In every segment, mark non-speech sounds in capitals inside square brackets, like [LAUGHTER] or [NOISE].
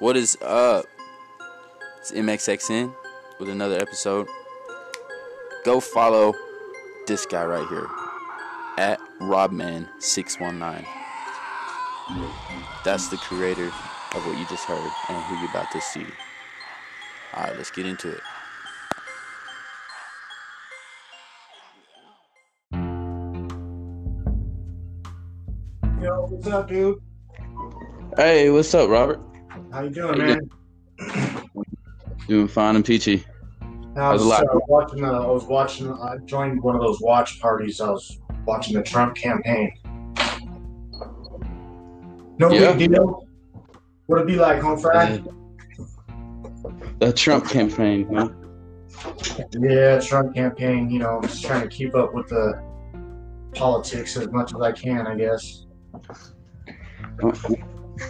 What is up? It's MXXN with another episode. Go follow this guy right here at Robman619. That's the creator of what you just heard and who you're about to see. Alright, let's get into it. Yo, what's up, dude? Hey, what's up, Robert? How you doing, How you man? Doing fine and peachy. I was uh, watching. Uh, I was watching. I joined one of those watch parties. I was watching the Trump campaign. No Yeah. big deal. What'd it be like, home Friday? The Trump campaign, huh? Yeah, Trump campaign. You know, I'm just trying to keep up with the politics as much as I can. I guess.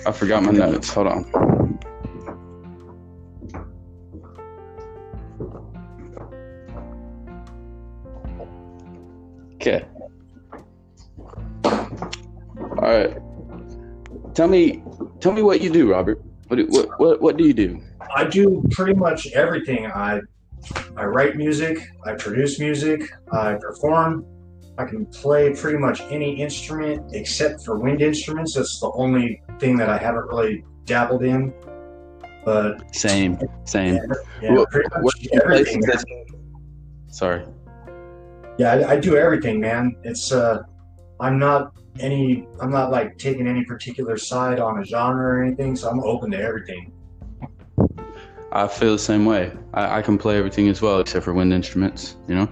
I forgot my notes. Hold on. Tell me, tell me what you do, Robert. What do- what what, what do you do? I do pretty much everything. I I write music, I produce music, I perform. I can play pretty much any instrument except for wind instruments. That's the only thing that I haven't really dabbled in. But Same, same. yeah, What- pretty much what- everything. Sorry. Yeah, I, I do everything, man. It's uh, I'm not any, I'm not like taking any particular side on a genre or anything. So I'm open to everything. I feel the same way. I, I can play everything as well, except for wind instruments, you know.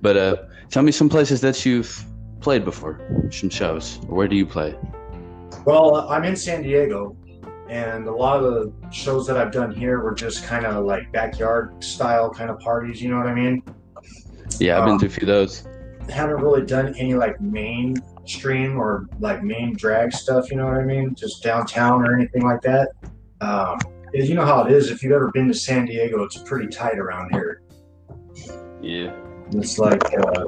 But uh, tell me some places that you've played before, some shows. Where do you play? Well, I'm in San Diego, and a lot of the shows that I've done here were just kind of like backyard style kind of parties. You know what I mean? Yeah, I've been Um, to a few of those. Haven't really done any like mainstream or like main drag stuff. You know what I mean? Just downtown or anything like that. Um, you know how it is. If you've ever been to San Diego, it's pretty tight around here. Yeah. It's like uh,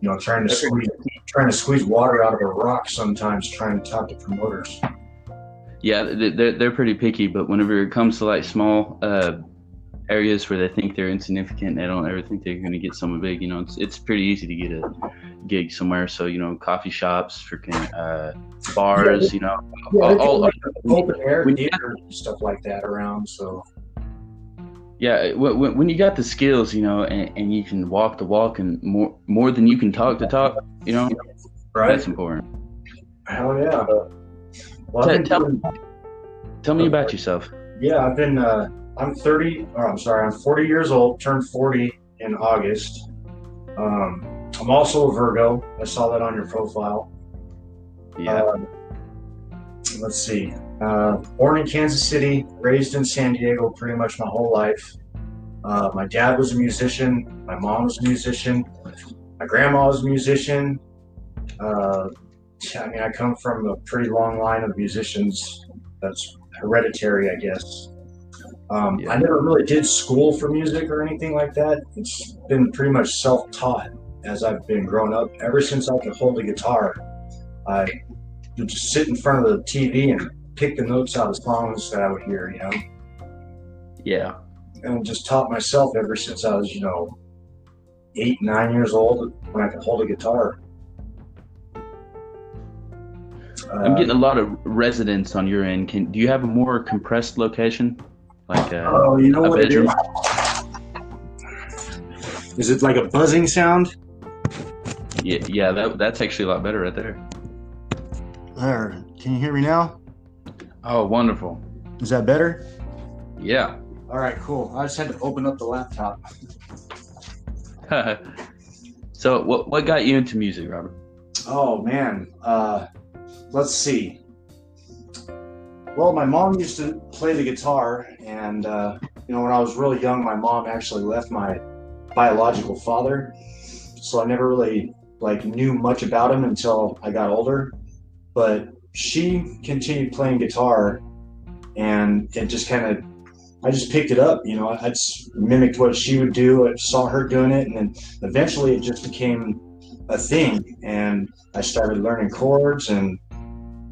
you know trying to squeeze trying to squeeze water out of a rock sometimes. Trying to talk to promoters. Yeah, they- they're, they're pretty picky, but whenever it comes to like small uh, areas where they think they're insignificant, they don't ever think they're going to get someone big. You know, it's, it's pretty easy to get a gig somewhere. So, you know, coffee shops, freaking uh, bars, you know, Yeah, all, all, do, open air when- theater and stuff like that around. So Yeah, when, when- you got the skills, you know, and, and you can walk the walk and more more than you can talk the talk, you know, right. that's important. Hell yeah. Well, Tell- doing- Tell me about yourself. yeah, I've been. Uh, I'm 30. Or I'm sorry, I'm 40 years old. Turned 40 in August. Um, I'm also a Virgo. I saw that on your profile. Yeah, Um, let's see. Uh, born in Kansas City, raised in San Diego pretty much my whole life. Uh, my dad was a musician. My mom was a musician. My grandma was a musician. Uh, I mean, I come from a pretty long line of musicians. That's hereditary, I guess. Um, Yeah. I never really did school for music or anything like that. It's been pretty much self-taught as I've been growing up. Ever since I could hold a guitar, I would just sit in front of the TV and pick the notes out of songs that I would hear, you know, yeah. and just taught myself ever since I was, you know, eight, nine years old when I could hold a guitar. I'm Uh, getting a lot of residents on your end. Can do you have a more compressed location, like uh, oh, you know a what it bedroom? is? Is it like a buzzing sound? Yeah, yeah. That that's actually a lot better right there. There. Can you hear me now? Oh, wonderful. Is that better? Yeah. All right, cool. I just had to open up the laptop. [LAUGHS] so, what what got you into music, Robert? Oh man, uh, let's see. Well, my mom used to play the guitar, and uh, you know, when I was really young, my mom actually left my biological father, so I never really like knew much about him until I got older. But she continued playing guitar, and it just kind of, I just picked it up. You know, I just mimicked what she would do. I saw her doing it, and then eventually it just became a thing and I started learning chords and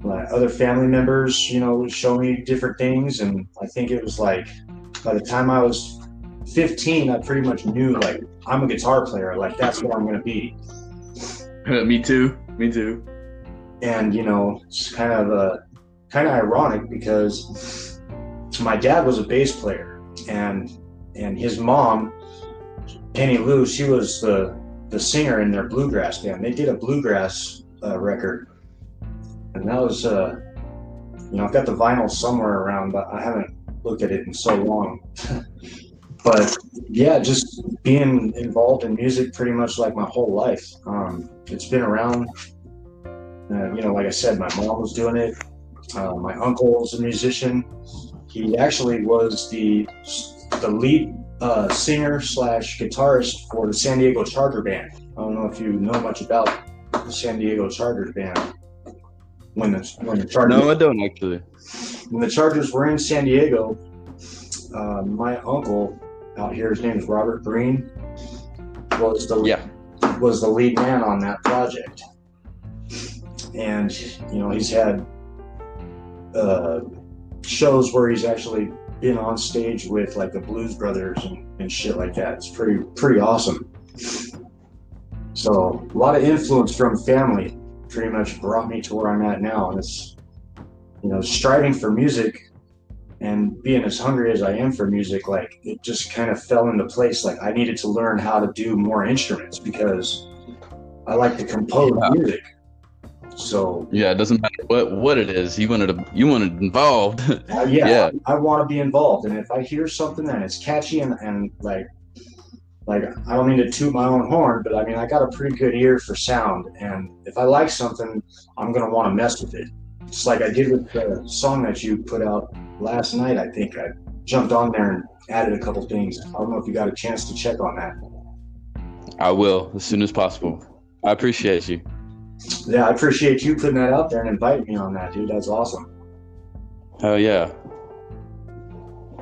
my other family members, you know, would show me different things, and I think it was like by the time I was 15, I pretty much knew like I'm a guitar player, like that's what I'm gonna be. [LAUGHS] me too. Me too. And you know, it's kind of uh, kind of ironic because my dad was a bass player, and and his mom, Penny Lou, she was the the singer in their bluegrass band. They did a bluegrass uh, record, and that was uh, you know I've got the vinyl somewhere around, but I haven't looked at it in so long. [LAUGHS] but yeah, just being involved in music pretty much like my whole life. Um, it's been around. Uh, you know, like I said, my mom was doing it. Uh, my uncle was a musician. He actually was the the lead uh, singer slash guitarist for the San Diego Charger band. I don't know if you know much about the San Diego Chargers band. When the when the Chargers No, I don't actually. when the Chargers were in San Diego, uh, my uncle out here, his name is Robert Green, was the Yeah. was the lead man on that project. And you know, he's had uh, shows where he's actually been on stage with like the Blues Brothers and, and shit like that. It's pretty pretty awesome. So a lot of influence from family pretty much brought me to where I'm at now, and it's you know striving for music and being as hungry as I am for music, like it just kind of fell into place. Like I needed to learn how to do more instruments because I like to compose Yeah. music. So Yeah, it doesn't matter what what it is. You wanted to, you wanted involved. [LAUGHS] uh, yeah, Yeah. I, want to be involved. And if I hear something that is catchy and, and like like I don't mean to toot my own horn, but I mean I got a pretty good ear for sound. And if I like something, I'm gonna want to mess with it. Just like I did with the song that you put out last night. I think I jumped on there and added a couple things. I don't know if you got a chance to check on that. I will as soon as possible. I appreciate you. Yeah, I appreciate you putting that out there and inviting me on that, dude. That's awesome. Hell yeah.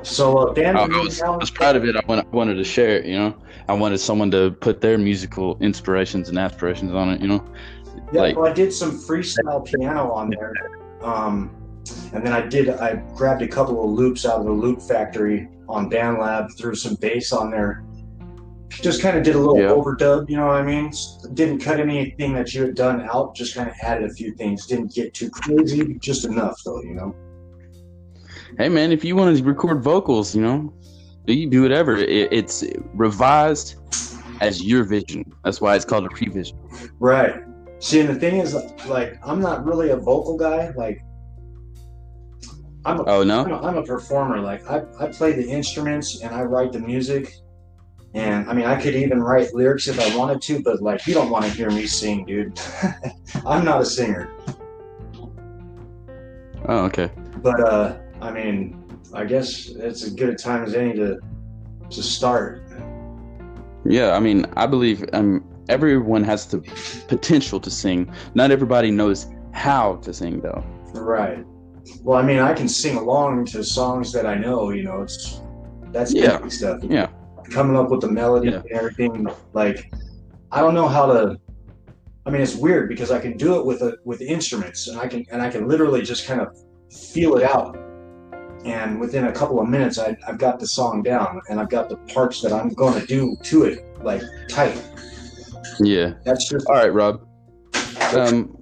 So, uh, band, I, I was, I was proud of it. I wanted, I wanted to share it. You know, I wanted someone to put their musical inspirations and aspirations on it. You know, yeah, like- well, I did some freestyle piano on there, um, and then I did. I grabbed a couple of loops out of the Loop Factory on BandLab, threw some bass on there. Just kind of did a little Yeah. overdub, you know what I mean? Didn't cut anything that you had done out. Just kind of added a few things. Didn't get too crazy, just enough though, you know. Hey man, if you want to record vocals, you know, you do whatever. It, it's revised as your vision. That's why it's called a revision. Right. See, and the thing is, like, I'm not really a vocal guy. Like, I'm a, Oh I'm no, a, I'm a performer. Like, I, I play the instruments and I write the music. And I mean, I could even write lyrics if I wanted to, but like, you don't want to hear me sing, dude. [LAUGHS] I'm not a singer. oh okay. But, uh, I mean, I guess it's as good a time as any to, to start. Yeah, I mean, I believe um, everyone has the potential to sing. Not everybody knows how to sing, though. Right. Well, I mean, I can sing along to songs that I know, you know, it's, that's Yeah. easy stuff. Yeah. coming up with the melody Yeah. and everything. Like, I don't know how to. I mean, it's weird because I can do it with a with instruments, and I can and I can literally just kind of feel it out. And within a couple of minutes, I, I've got the song down, and I've got the parts that I'm going to do to it, like tight. Yeah. That's just All right, Rob. Um,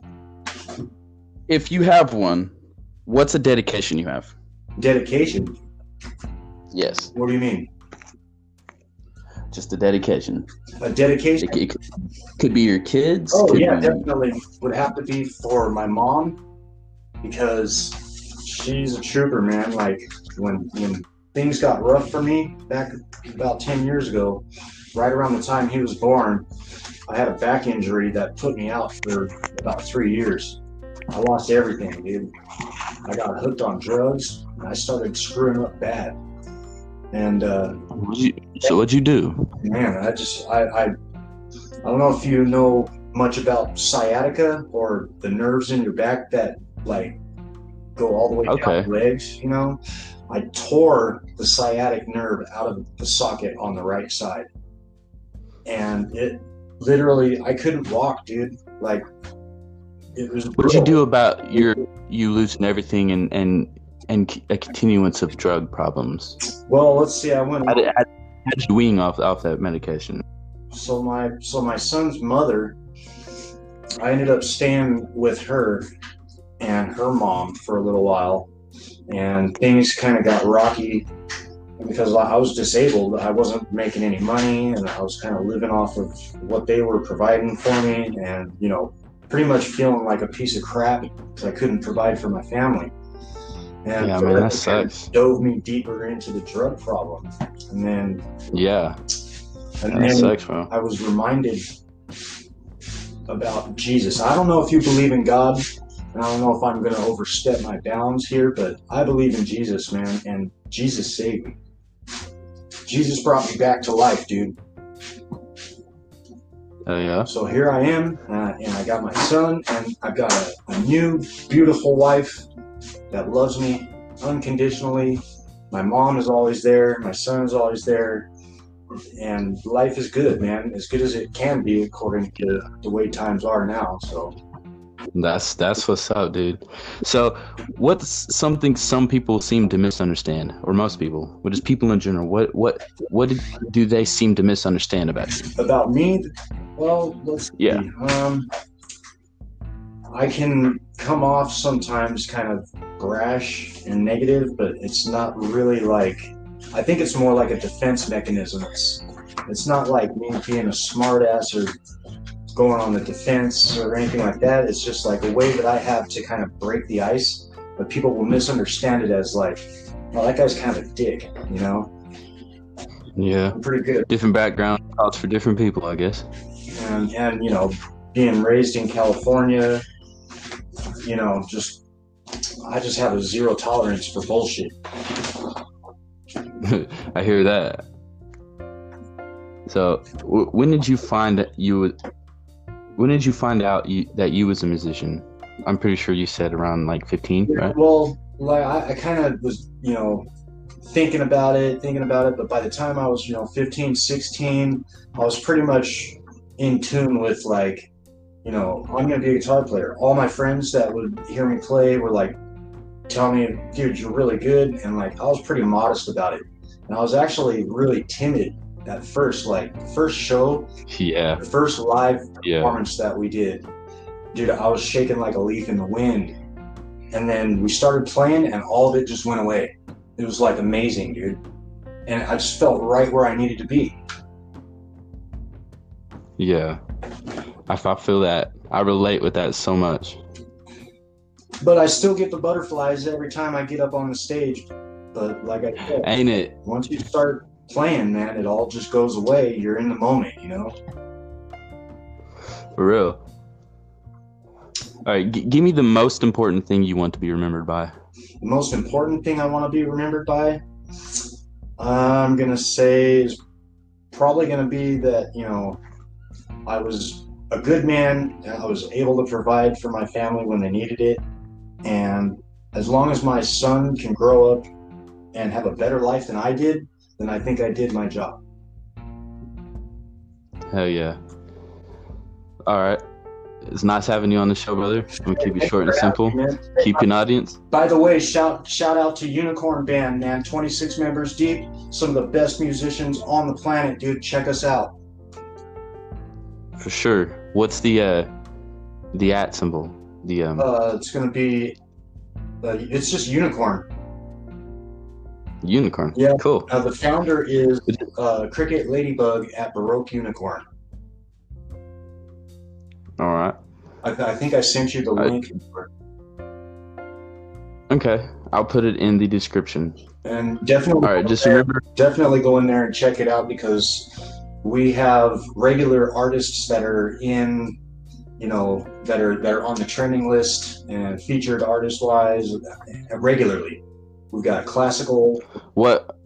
if you have one, what's a dedication you have? dedication. Yes, What do you mean? just a dedication. A dedication? It, it could, could be your kids. Oh yeah, be- definitely would have to be for my mom because she's a trooper, man. Like when when things got rough for me back about ten years ago, right around the time he was born, I had a back injury that put me out for about three years. I lost everything, dude. I got hooked on drugs and I started screwing up bad. And uh, so what'd you do? man, I just I, I I don't know if you know much about sciatica or the nerves in your back that like go all the way Okay. down your legs. You know, I tore the sciatic nerve out of the socket on the right side, and it literally I couldn't walk, dude. Like it was. What'd you do about your you losing everything and and and a continuance of drug problems? Well, let's see. I went. How did, how did you wean off off that medication? so my so my son's mother i ended up staying with her and her mom for a little while and things kind of got rocky because i was disabled i wasn't making any money and i was kind of living off of what they were providing for me and you know pretty much feeling like a piece of crap because i couldn't provide for my family and Yeah, so man, that kind sucks. dove me deeper into the drug problem and then Yeah, and that then sucks, bro. I was reminded about Jesus. I don't know if you believe in God, and I don't know if I'm going to overstep my bounds here, but I believe in Jesus, man, and Jesus saved me. Jesus brought me back to life, dude. Oh yeah. So here I am, uh, and I got my son, and I've got a, a new, beautiful wife that loves me unconditionally. My mom is always there, my son is always there, and life is good, man. As good as it can be according to the way times are now. So That's that's what's up, dude. So, what's something some people seem to misunderstand, or most people, what is people in general? What what what do they seem to misunderstand about you? about me, well, let's Yeah. see. Um, I can come off sometimes kind of brash and negative, but it's not really like. I think it's more like a defense mechanism. It's it's not like me being a smartass or going on the defense or anything like that. It's just like a way that I have to kind of break the ice, but people will misunderstand it as like, well, that guy's kind of a dick, you know. Yeah, I'm pretty good. different background thoughts for different people, I guess. and and you know being raised in california you know just i just have a zero tolerance for bullshit [LAUGHS] I hear that. So, w- when did you find that you would? When did you find out you, that you was a musician? I'm pretty sure you said around like 15, right? well like i, I kind of was you know thinking about it thinking about it but by the time i was you know 15 16 i was pretty much in tune with like you know i'm gonna be a guitar player all my friends that would hear me play were like telling me dude you're really good and like i was pretty modest about it and i was actually really timid at first like first show Yeah, the first live yeah, performance that we did, dude, I was shaking like a leaf in the wind. And then we started playing, and all of it just went away. It was like amazing, dude. And I just felt right where I needed to be. yeah. I, I feel that. I relate with that so much. But I still get the butterflies every time I get up on the stage. But like I said, Ain't it? once you start playing, man, it all just goes away. You're in the moment, you know? For real. All right, g- give me the most important thing you want to be remembered by. The most important thing I want to be remembered by, I'm going to say, is probably going to be that, you know, I was a good man. I was able to provide for my family when they needed it. And as long as my son can grow up and have a better life than I did, then I think I did my job. Hell yeah. All right. It's nice having you on the show, brother. I'm gonna keep it short and simple. Man. Keep an audience. By the way, shout shout out to Unicorn Band, man. 26 members deep. Some of the best musicians on the planet, dude. Check us out. For sure. What's the uh the at symbol? The um Uh, it's gonna be. Uh, it's just Unicorn. Unicorn. yeah. Cool. Uh, the founder is uh, Cricket Ladybug at Baroque Unicorn. All right. I, I think I sent you the I- link. Okay. I'll put it in the description. And definitely, All right. Just there- remember. definitely go in there and check it out because we have regular artists that are in, you know, that are that are on the trending list and featured artist wise regularly. We've got classical. What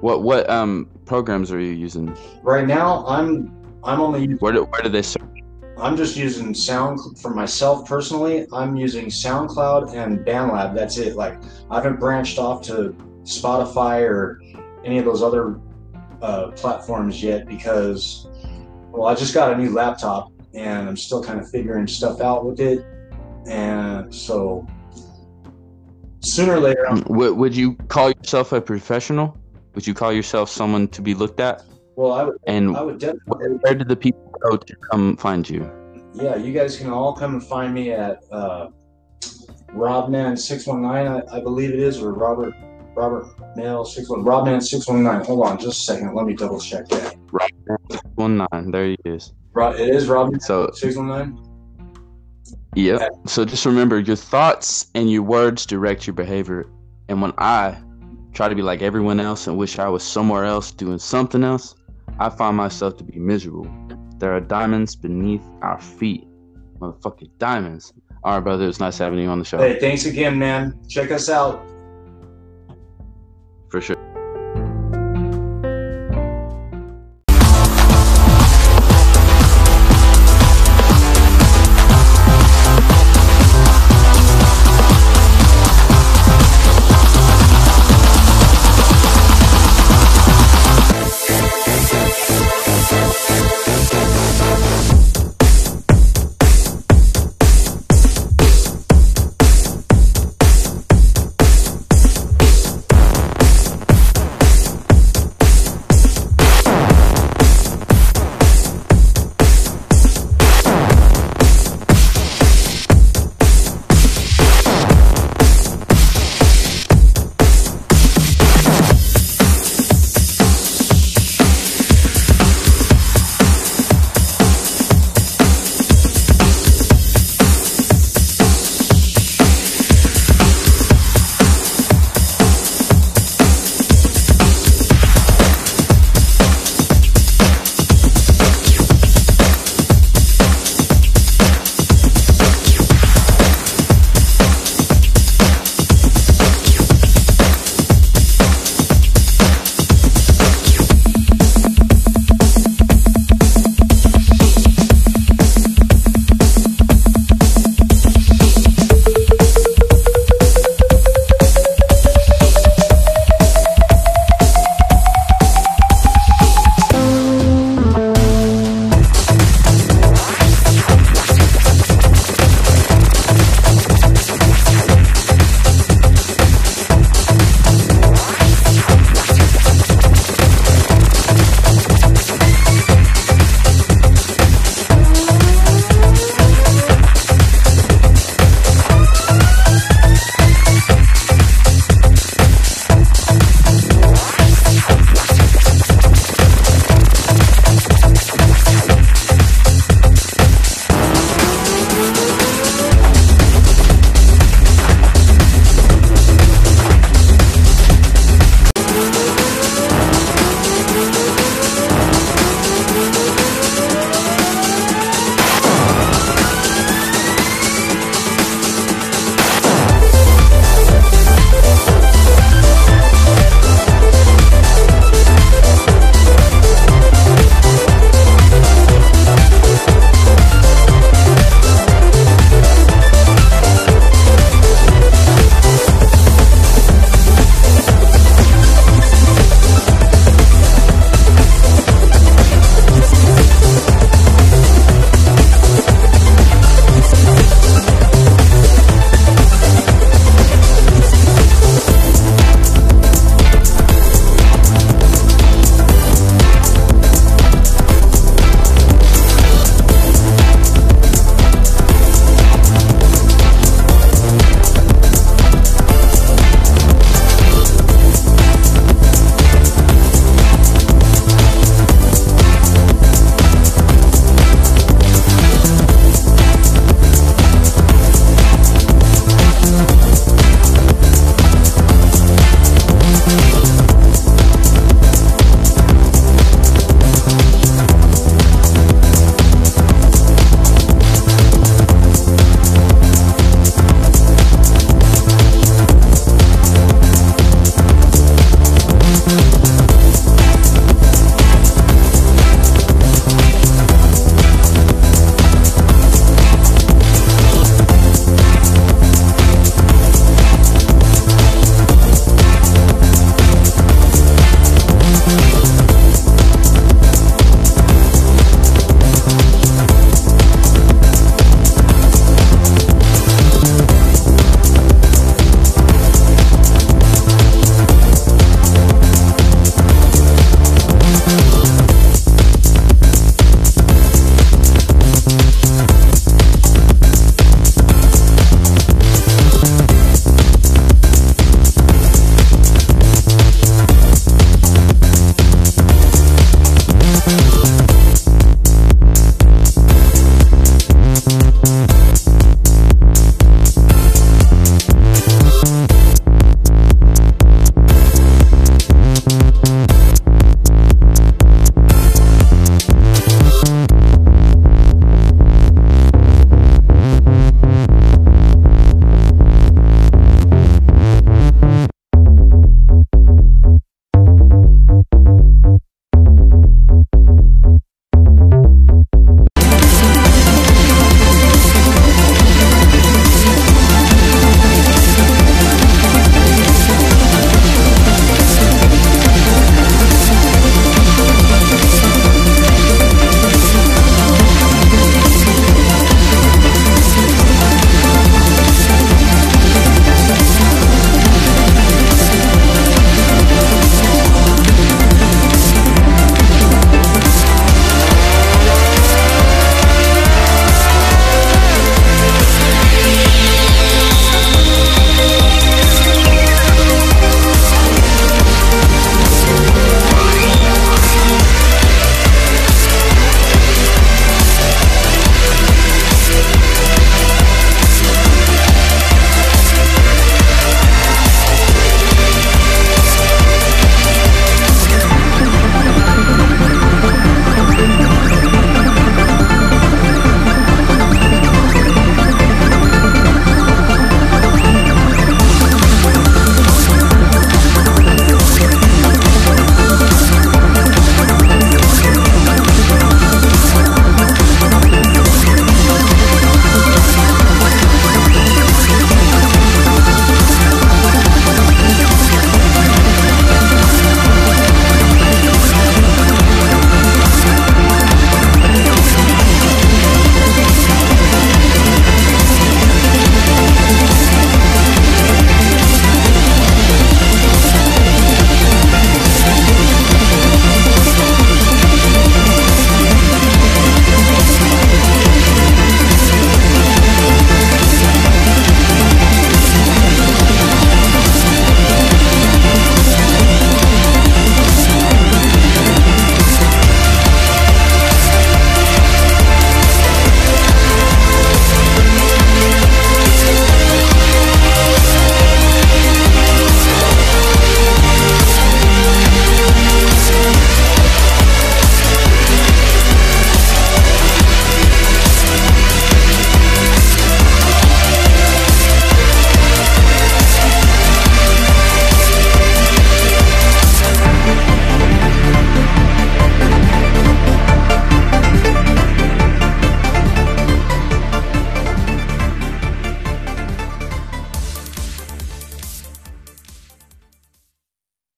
what what um programs are you using? Right now, I'm I'm only Where do where do they search? I'm just using Sound for myself personally. I'm using SoundCloud and BandLab. That's it. Like I haven't branched off to Spotify or any of those other uh, platforms yet because, well, I just got a new laptop and I'm still kind of figuring stuff out with it. and so sooner or later, I'm, Would, would you call yourself a professional? Would you call yourself someone to be looked at? well, I would, And I would definitely, where did the people go to come find you? yeah, you guys can all come and find me at uh, Robman619, I, I believe it is, or Robert Robert Mail 61 Robman 619. Hold on just a second. Let me double check that. One nine. There he is. It is Robman So 619? Yep. So just remember your thoughts and your words direct your behavior. And when I try to be like everyone else and wish I was somewhere else doing something else, I find myself to be miserable. There are diamonds beneath our feet. Motherfucking diamonds. All right, brother. It's nice having you on the show. Hey, thanks again, man. Check us out. For sure.